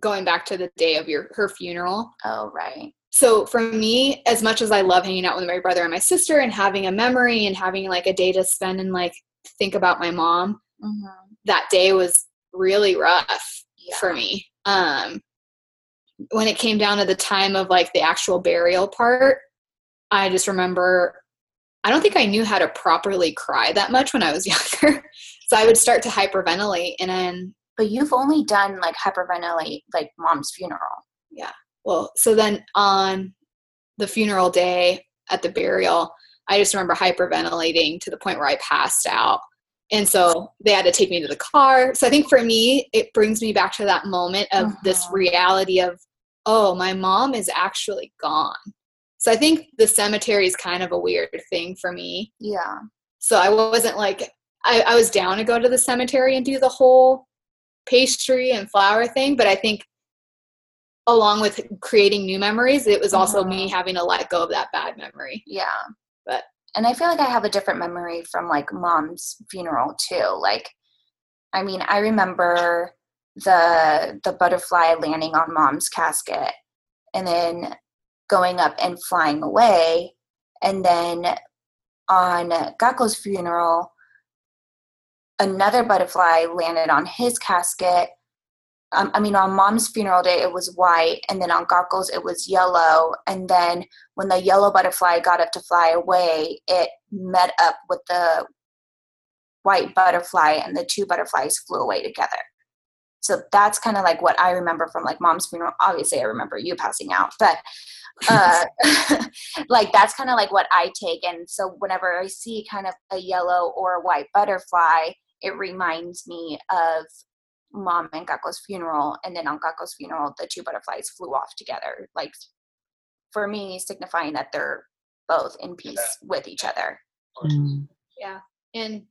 going back to the day of your her funeral Oh, right. so for me as much as i love hanging out with my brother and my sister and having a memory and having like a day to spend and like think about my mom hmm that day was really rough Yeah. for me um when it came down to the time of like the actual burial part i just remember i don't think i knew how to properly cry that much when i was younger so i would start to hyperventilate and then But you've only done like hyperventilate like mom's funeral. Yeah. Well so then on the funeral day at the burial i just remember hyperventilating to the point where i passed out and so they had to take me to the car so i think for me it brings me back to that moment of this Mhm. reality of oh my mom is actually gone so i think the cemetery is kind of a weird thing for me Yeah. so i wasn't like I, I was down to go to the cemetery and do the whole pastry and flower thing but i think along with creating new memories it was also me Mhm. having to let go of that bad memory Yeah. But- and I feel like I have a different memory from like mom's funeral too. Like I mean, I remember the the butterfly landing on mom's casket and then going up and flying away and then on Gakko's funeral another butterfly landed on his casket um, I mean, on mom's funeral day, it was white, and then on Gakko's, it was yellow. And then when the yellow butterfly got up to fly away, it met up with the white butterfly, and the two butterflies flew away together. So that's kind of like what I remember from like mom's funeral. Obviously, I remember you passing out, but uh, like that's kind of like what I take. And so whenever I see kind of a yellow or a white butterfly, it reminds me of mom and Gako's funeral, and then on Gako's funeral, the two butterflies flew off together. Like for me, signifying that they're both in peace Yeah. with each other. Mm. Yeah. And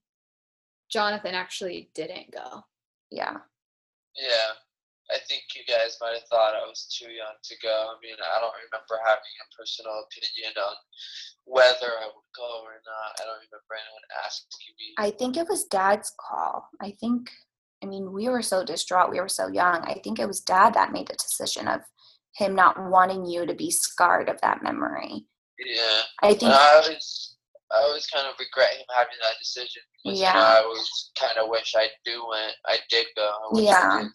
Jonathan actually didn't go. Yeah. Yeah, I think you guys might have thought I was too young to go. I mean, I don't remember having a personal opinion on whether I would go or not. I don't remember anyone asking me. I think it was dad's call. I think, I mean, we were so distraught. We were so young. I think it was dad that made the decision of him not wanting you to be scarred of that memory. yeah, I think, I always, I always kind of regret him having that decision. Because, you know, Yeah. I always kind of wish I do went, I did go. I Yeah. did.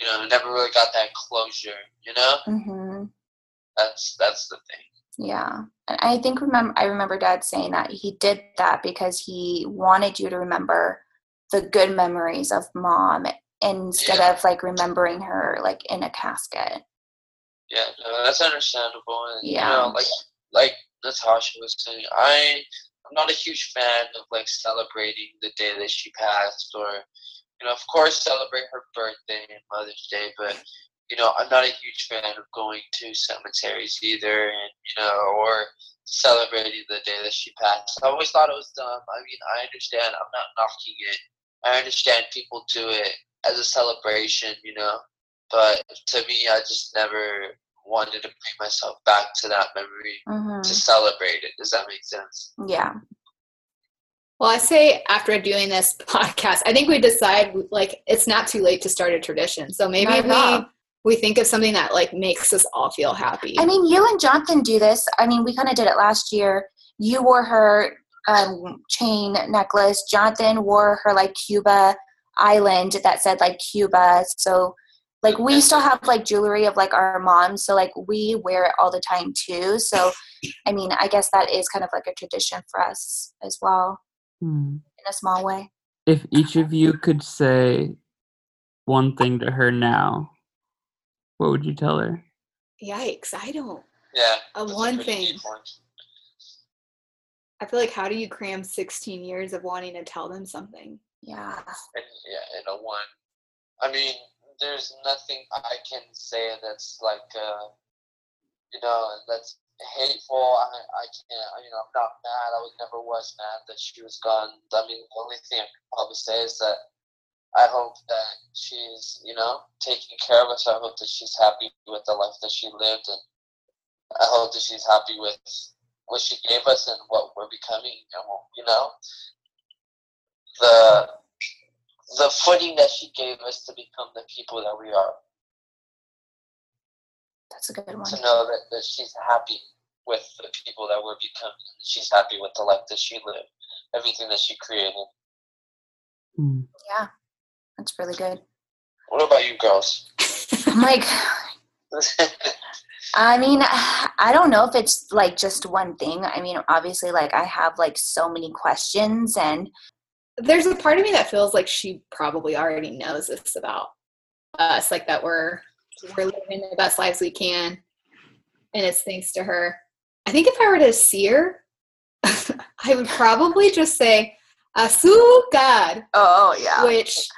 You know, I never really got that closure. You know, hmm that's that's the thing. yeah. And I think remember, I remember dad saying that he did that because he wanted you to remember the good memories of mom instead Yeah. of like remembering her like in a casket. Yeah, no, that's understandable. And Yeah. you know, like like Natacha was saying, I I'm not a huge fan of like celebrating the day that she passed or you know, of course celebrate her birthday and Mother's Day, but you know, I'm not a huge fan of going to cemeteries either and you know, or celebrating the day that she passed. I always thought it was dumb. I mean, I understand I'm not knocking it. I understand people do it as a celebration, you know. But to me, I just never wanted to bring myself back to that memory hmm to celebrate it. Does that make sense? Yeah. Well, I say after doing this podcast, I think we decide like it's not too late to start a tradition. So maybe Not at all. we we think of something that like makes us all feel happy. I mean, you and Jonathan do this. I mean, we kind of did it last year. You wore her um, chain necklace. Jonathan wore her like Cuba island that said like Cuba. So, like, we still have like jewelry of like our moms. So, like, we wear it all the time too. So, I mean, I guess that is kind of like a tradition for us as well Hmm. in a small way. If each of you could say one thing to her now, what would you tell her? Yikes! I don't. Yeah. A one pretty thing. I feel like how do you cram 16 years of wanting to tell them something? Yeah. And, yeah, in a one. I mean, there's nothing I can say that's like, uh, you know, that's hateful. I, I can't, you know, I'm not mad. I was never was mad that she was gone. I mean, the only thing I can probably say is that I hope that she's, you know, taking care of us. I hope that she's happy with the life that she lived, and I hope that she's happy with what she gave us and what we're becoming. And you know, the the footing that she gave us to become the people that we are. That's a good one. To know that, that she's happy with the people that we're becoming. She's happy with the life that she lived, everything that she created. Hmm. Yeah. That's really good. What about you girls? I'm like, I mean, I don't know if it's like just one thing. I mean, obviously, like I have like so many questions, and There's a part of me that feels like she probably already knows this about us, like that we're we're living the best lives we can, and it's thanks to her. I think if I were to see her, I would probably just say "azúcar," oh yeah, which,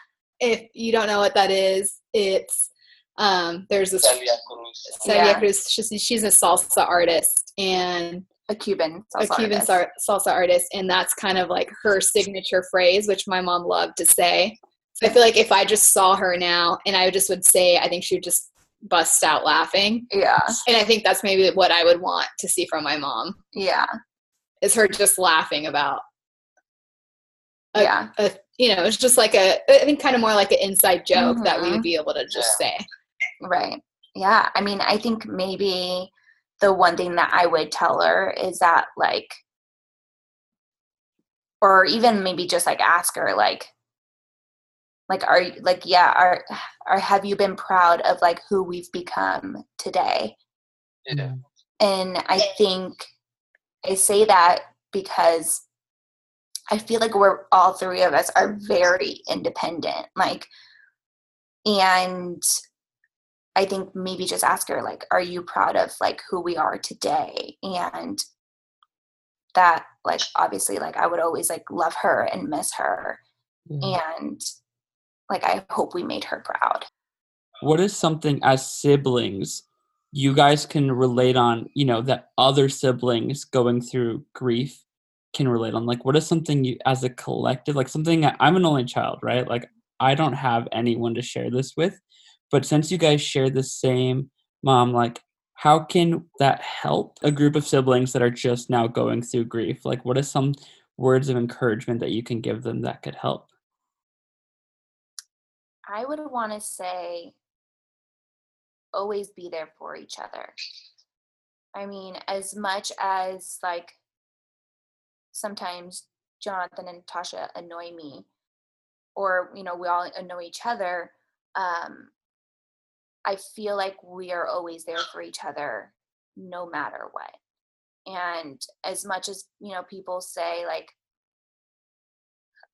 if you don't know what that is, it's um, there's this Celia Cruz. Celia Yeah. Cruz. She's, she's a salsa artist and a Cuban, a salsa Cuban artist. salsa artist, and that's kind of like her signature phrase, which my mom loved to say. So I feel like if I just saw her now and I just would say, I think she would just bust out laughing. Yeah, And I think that's maybe what I would want to see from my mom yeah, is her just laughing about, a, yeah, a, you know, it's just like a, I think kind of more like an inside joke that we Mhm. would be able to just say. right. Yeah, I mean, I think maybe the one thing that I would tell her is that like, or even maybe just like ask her like, like are you like yeah are are have you been proud of like who we've become today Yeah. And I think I say that because I feel like we're all three of us are very independent. Like, and I think maybe just ask her, like, are you proud of like who we are today? And that, like, obviously, like, I would always like love her and miss her. Yeah. And like I hope we made her proud. What is something as siblings you guys can relate on, you know, that other siblings going through grief can relate on? Like, what is something you, as a collective, like something I'm an only child, right? Like, I don't have anyone to share this with. But since you guys share the same mom, like, how can that help a group of siblings that are just now going through grief? Like, what are some words of encouragement that you can give them that could help? I would want to say always be there for each other. I mean, as much as like sometimes Jonathan and Tasha annoy me, or you know, we all annoy each other, um, I feel like we are always there for each other no matter what. And as much as, you know, people say like,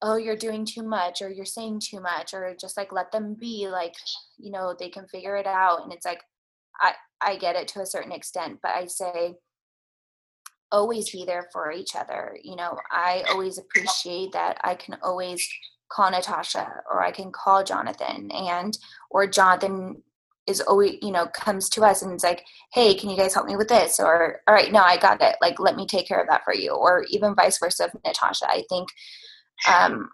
oh, you're doing too much or you're saying too much or just like let them be like, you know, they can figure it out. And it's like, I, I get it to a certain extent, but I say always be there for each other. You know, I always appreciate that I can always call Natacha or I can call Jonathan and or Jonathan is always you know comes to us and it's like hey can you guys help me with this? or all right no i got it. Like let me take care of that for you. or even vice versa of natacha. I think um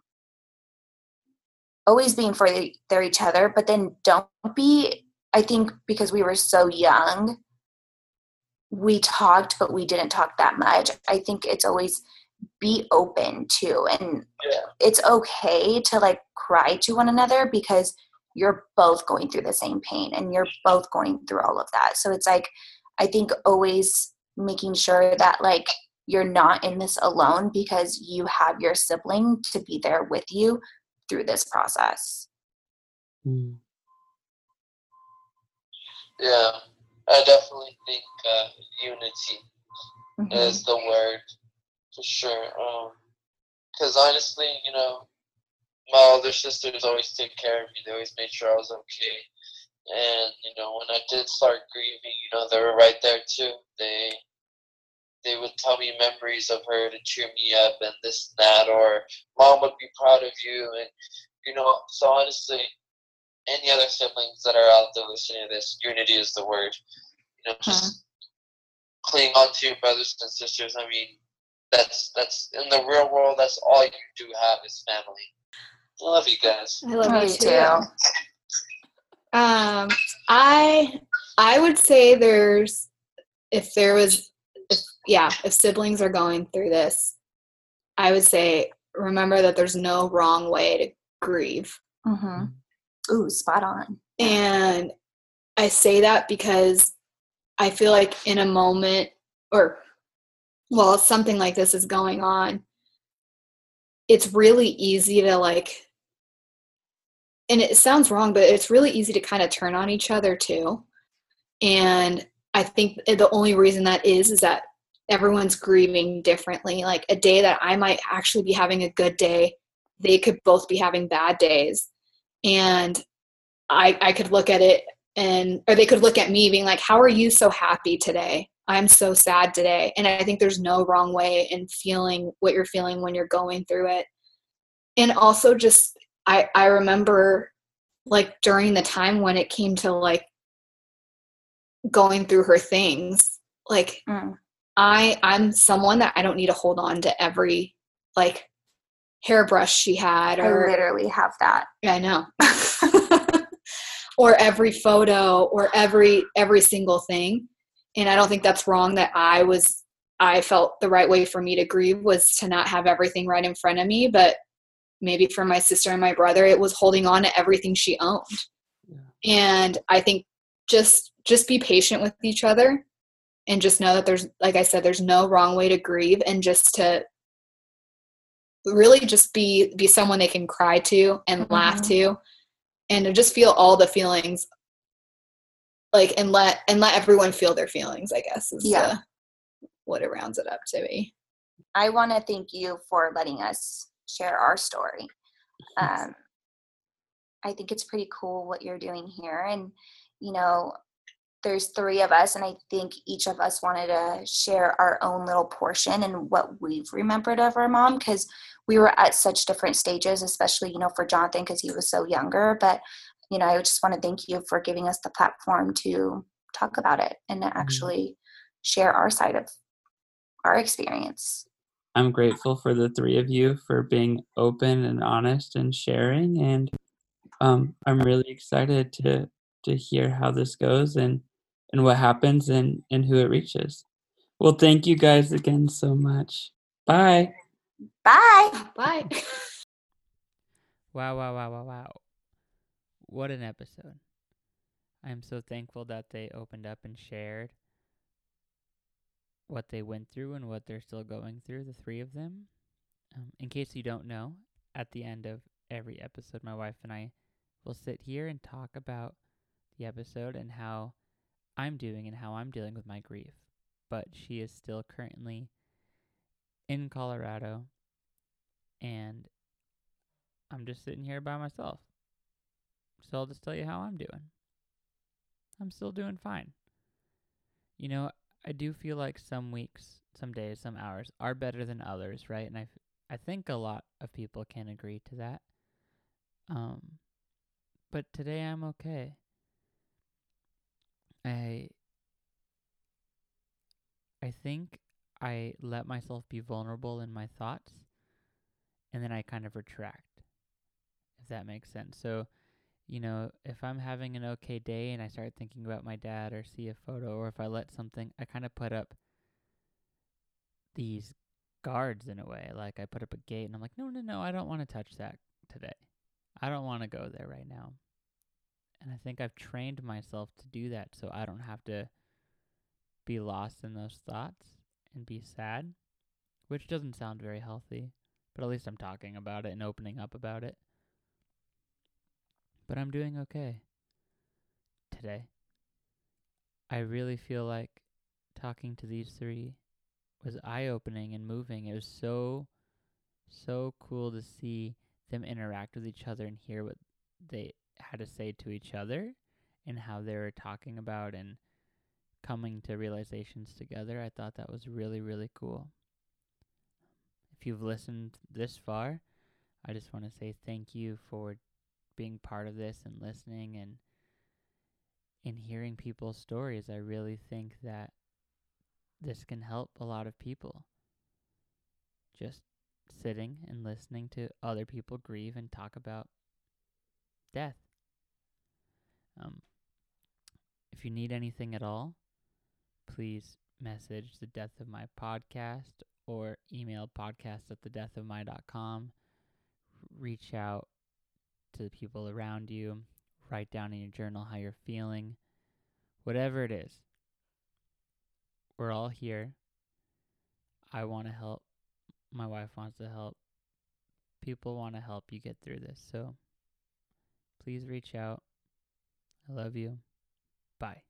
always being for the, their each other but then don't be i think because we were so young we talked but we didn't talk that much. I think it's always be open to and Yeah. it's okay to like cry to one another because you're both going through the same pain and you're both going through all of that so it's like i think always making sure that like you're not in this alone because you have your sibling to be there with you through this process Mm. Yeah, I definitely think uh, unity Mhm. is the word for sure. Because honestly, you know, my older sisters always took care of me. They always made sure I was okay. And you know, when I did start grieving, you know, they were right there too. They they would tell me memories of her to cheer me up and this and that, or mom would be proud of you, and you know. So honestly, any other siblings that are out there listening to this, unity is the word. You know, just uh-huh. cling on to your brothers and sisters. I mean, that's that's in the real world. That's all you do have is family. I love you guys. I love Me you too. too. Um, I I would say there's if there was if yeah if siblings are going through this, I would say remember that there's no wrong way to grieve. hmm ooh spot on And I say that because I feel like in a moment or while something like this is going on, it's really easy to like and it sounds wrong, but it's really easy to kind of turn on each other too. And I think the only reason that is is that everyone's grieving differently. Like a day that I might actually be having a good day, they could both be having bad days. And I I could look at it and or they could look at me being like, How are you so happy today? I'm so sad today. And I think there's no wrong way in feeling what you're feeling when you're going through it. And also just I I remember like during the time when it came to like going through her things, like Mm. I I'm someone that I don't need to hold on to every like hairbrush she had i or literally have that yeah, I know. or every photo or every every single thing. And I don't think that's wrong that I was I felt the right way for me to grieve was to not have everything right in front of me, but maybe for my sister and my brother it was holding on to everything she owned. Yeah. And I think just just be patient with each other and just know that there's like I said there's no wrong way to grieve and just to really just be be someone they can cry to and laugh Mhm. to and to just feel all the feelings like and let and let everyone feel their feelings i guess is Yeah. the- what it rounds it up to be i want to thank you for letting us share our story um, i think it's pretty cool what you're doing here and you know there's three of us and i think each of us wanted to share our own little portion and what we've remembered of our mom because we were at such different stages, especially, you know, for Jonathan because he was so younger. But, you know, I just want to thank you for giving us the platform to talk about it and Mm-hmm. actually share our side of our experience. I'm grateful for the three of you for being open and honest and sharing, and um, I'm really excited to to hear how this goes and and what happens and and who it reaches. Well, thank you guys again so much. Bye. Bye. Bye. Wow, wow, wow, wow, wow. What an episode. I'm so thankful that they opened up and shared what they went through and what they're still going through, the three of them. Um, in case you don't know, at the end of every episode, my wife and I will sit here and talk about the episode and how I'm doing and how I'm dealing with my grief. But she is still currently in Colorado, and I'm just sitting here by myself. So I'll just tell you how I'm doing. I'm still doing fine. You know, I do feel like some weeks, some days, some hours are better than others, right? And I, I think a lot of people can agree to that. Um, but today I'm okay. I, I think I let myself be vulnerable in my thoughts, and then I kind of retract, if that makes sense. So, you know, if I'm having an okay day and I start thinking about my dad or see a photo, or if I let something, I kind of put up these guards in a way. Like I put up a gate and I'm like, no, no, no, I don't want to touch that today. I don't want to go there right now. And I think I've trained myself to do that so I don't have to be lost in those thoughts and be sad, which doesn't sound very healthy, but at least I'm talking about it and opening up about it. But I'm doing okay today. I really feel like talking to these three was eye opening and moving. It was so, so cool to see them interact with each other and hear what they had to say to each other and how they were talking about and coming to realizations together. I thought that was really, really cool. If you've listened this far, I just want to say thank you for being part of this and listening and in hearing people's stories. I really think that this can help a lot of people. Just sitting and listening to other people grieve and talk about death. Um, if you need anything at all, please message the death of my podcast or email podcast at the death of my.com. Reach out to the people around you. Write down in your journal how you're feeling. Whatever it is, we're all here. I want to help. My wife wants to help. People want to help you get through this. So please reach out. I love you. Bye.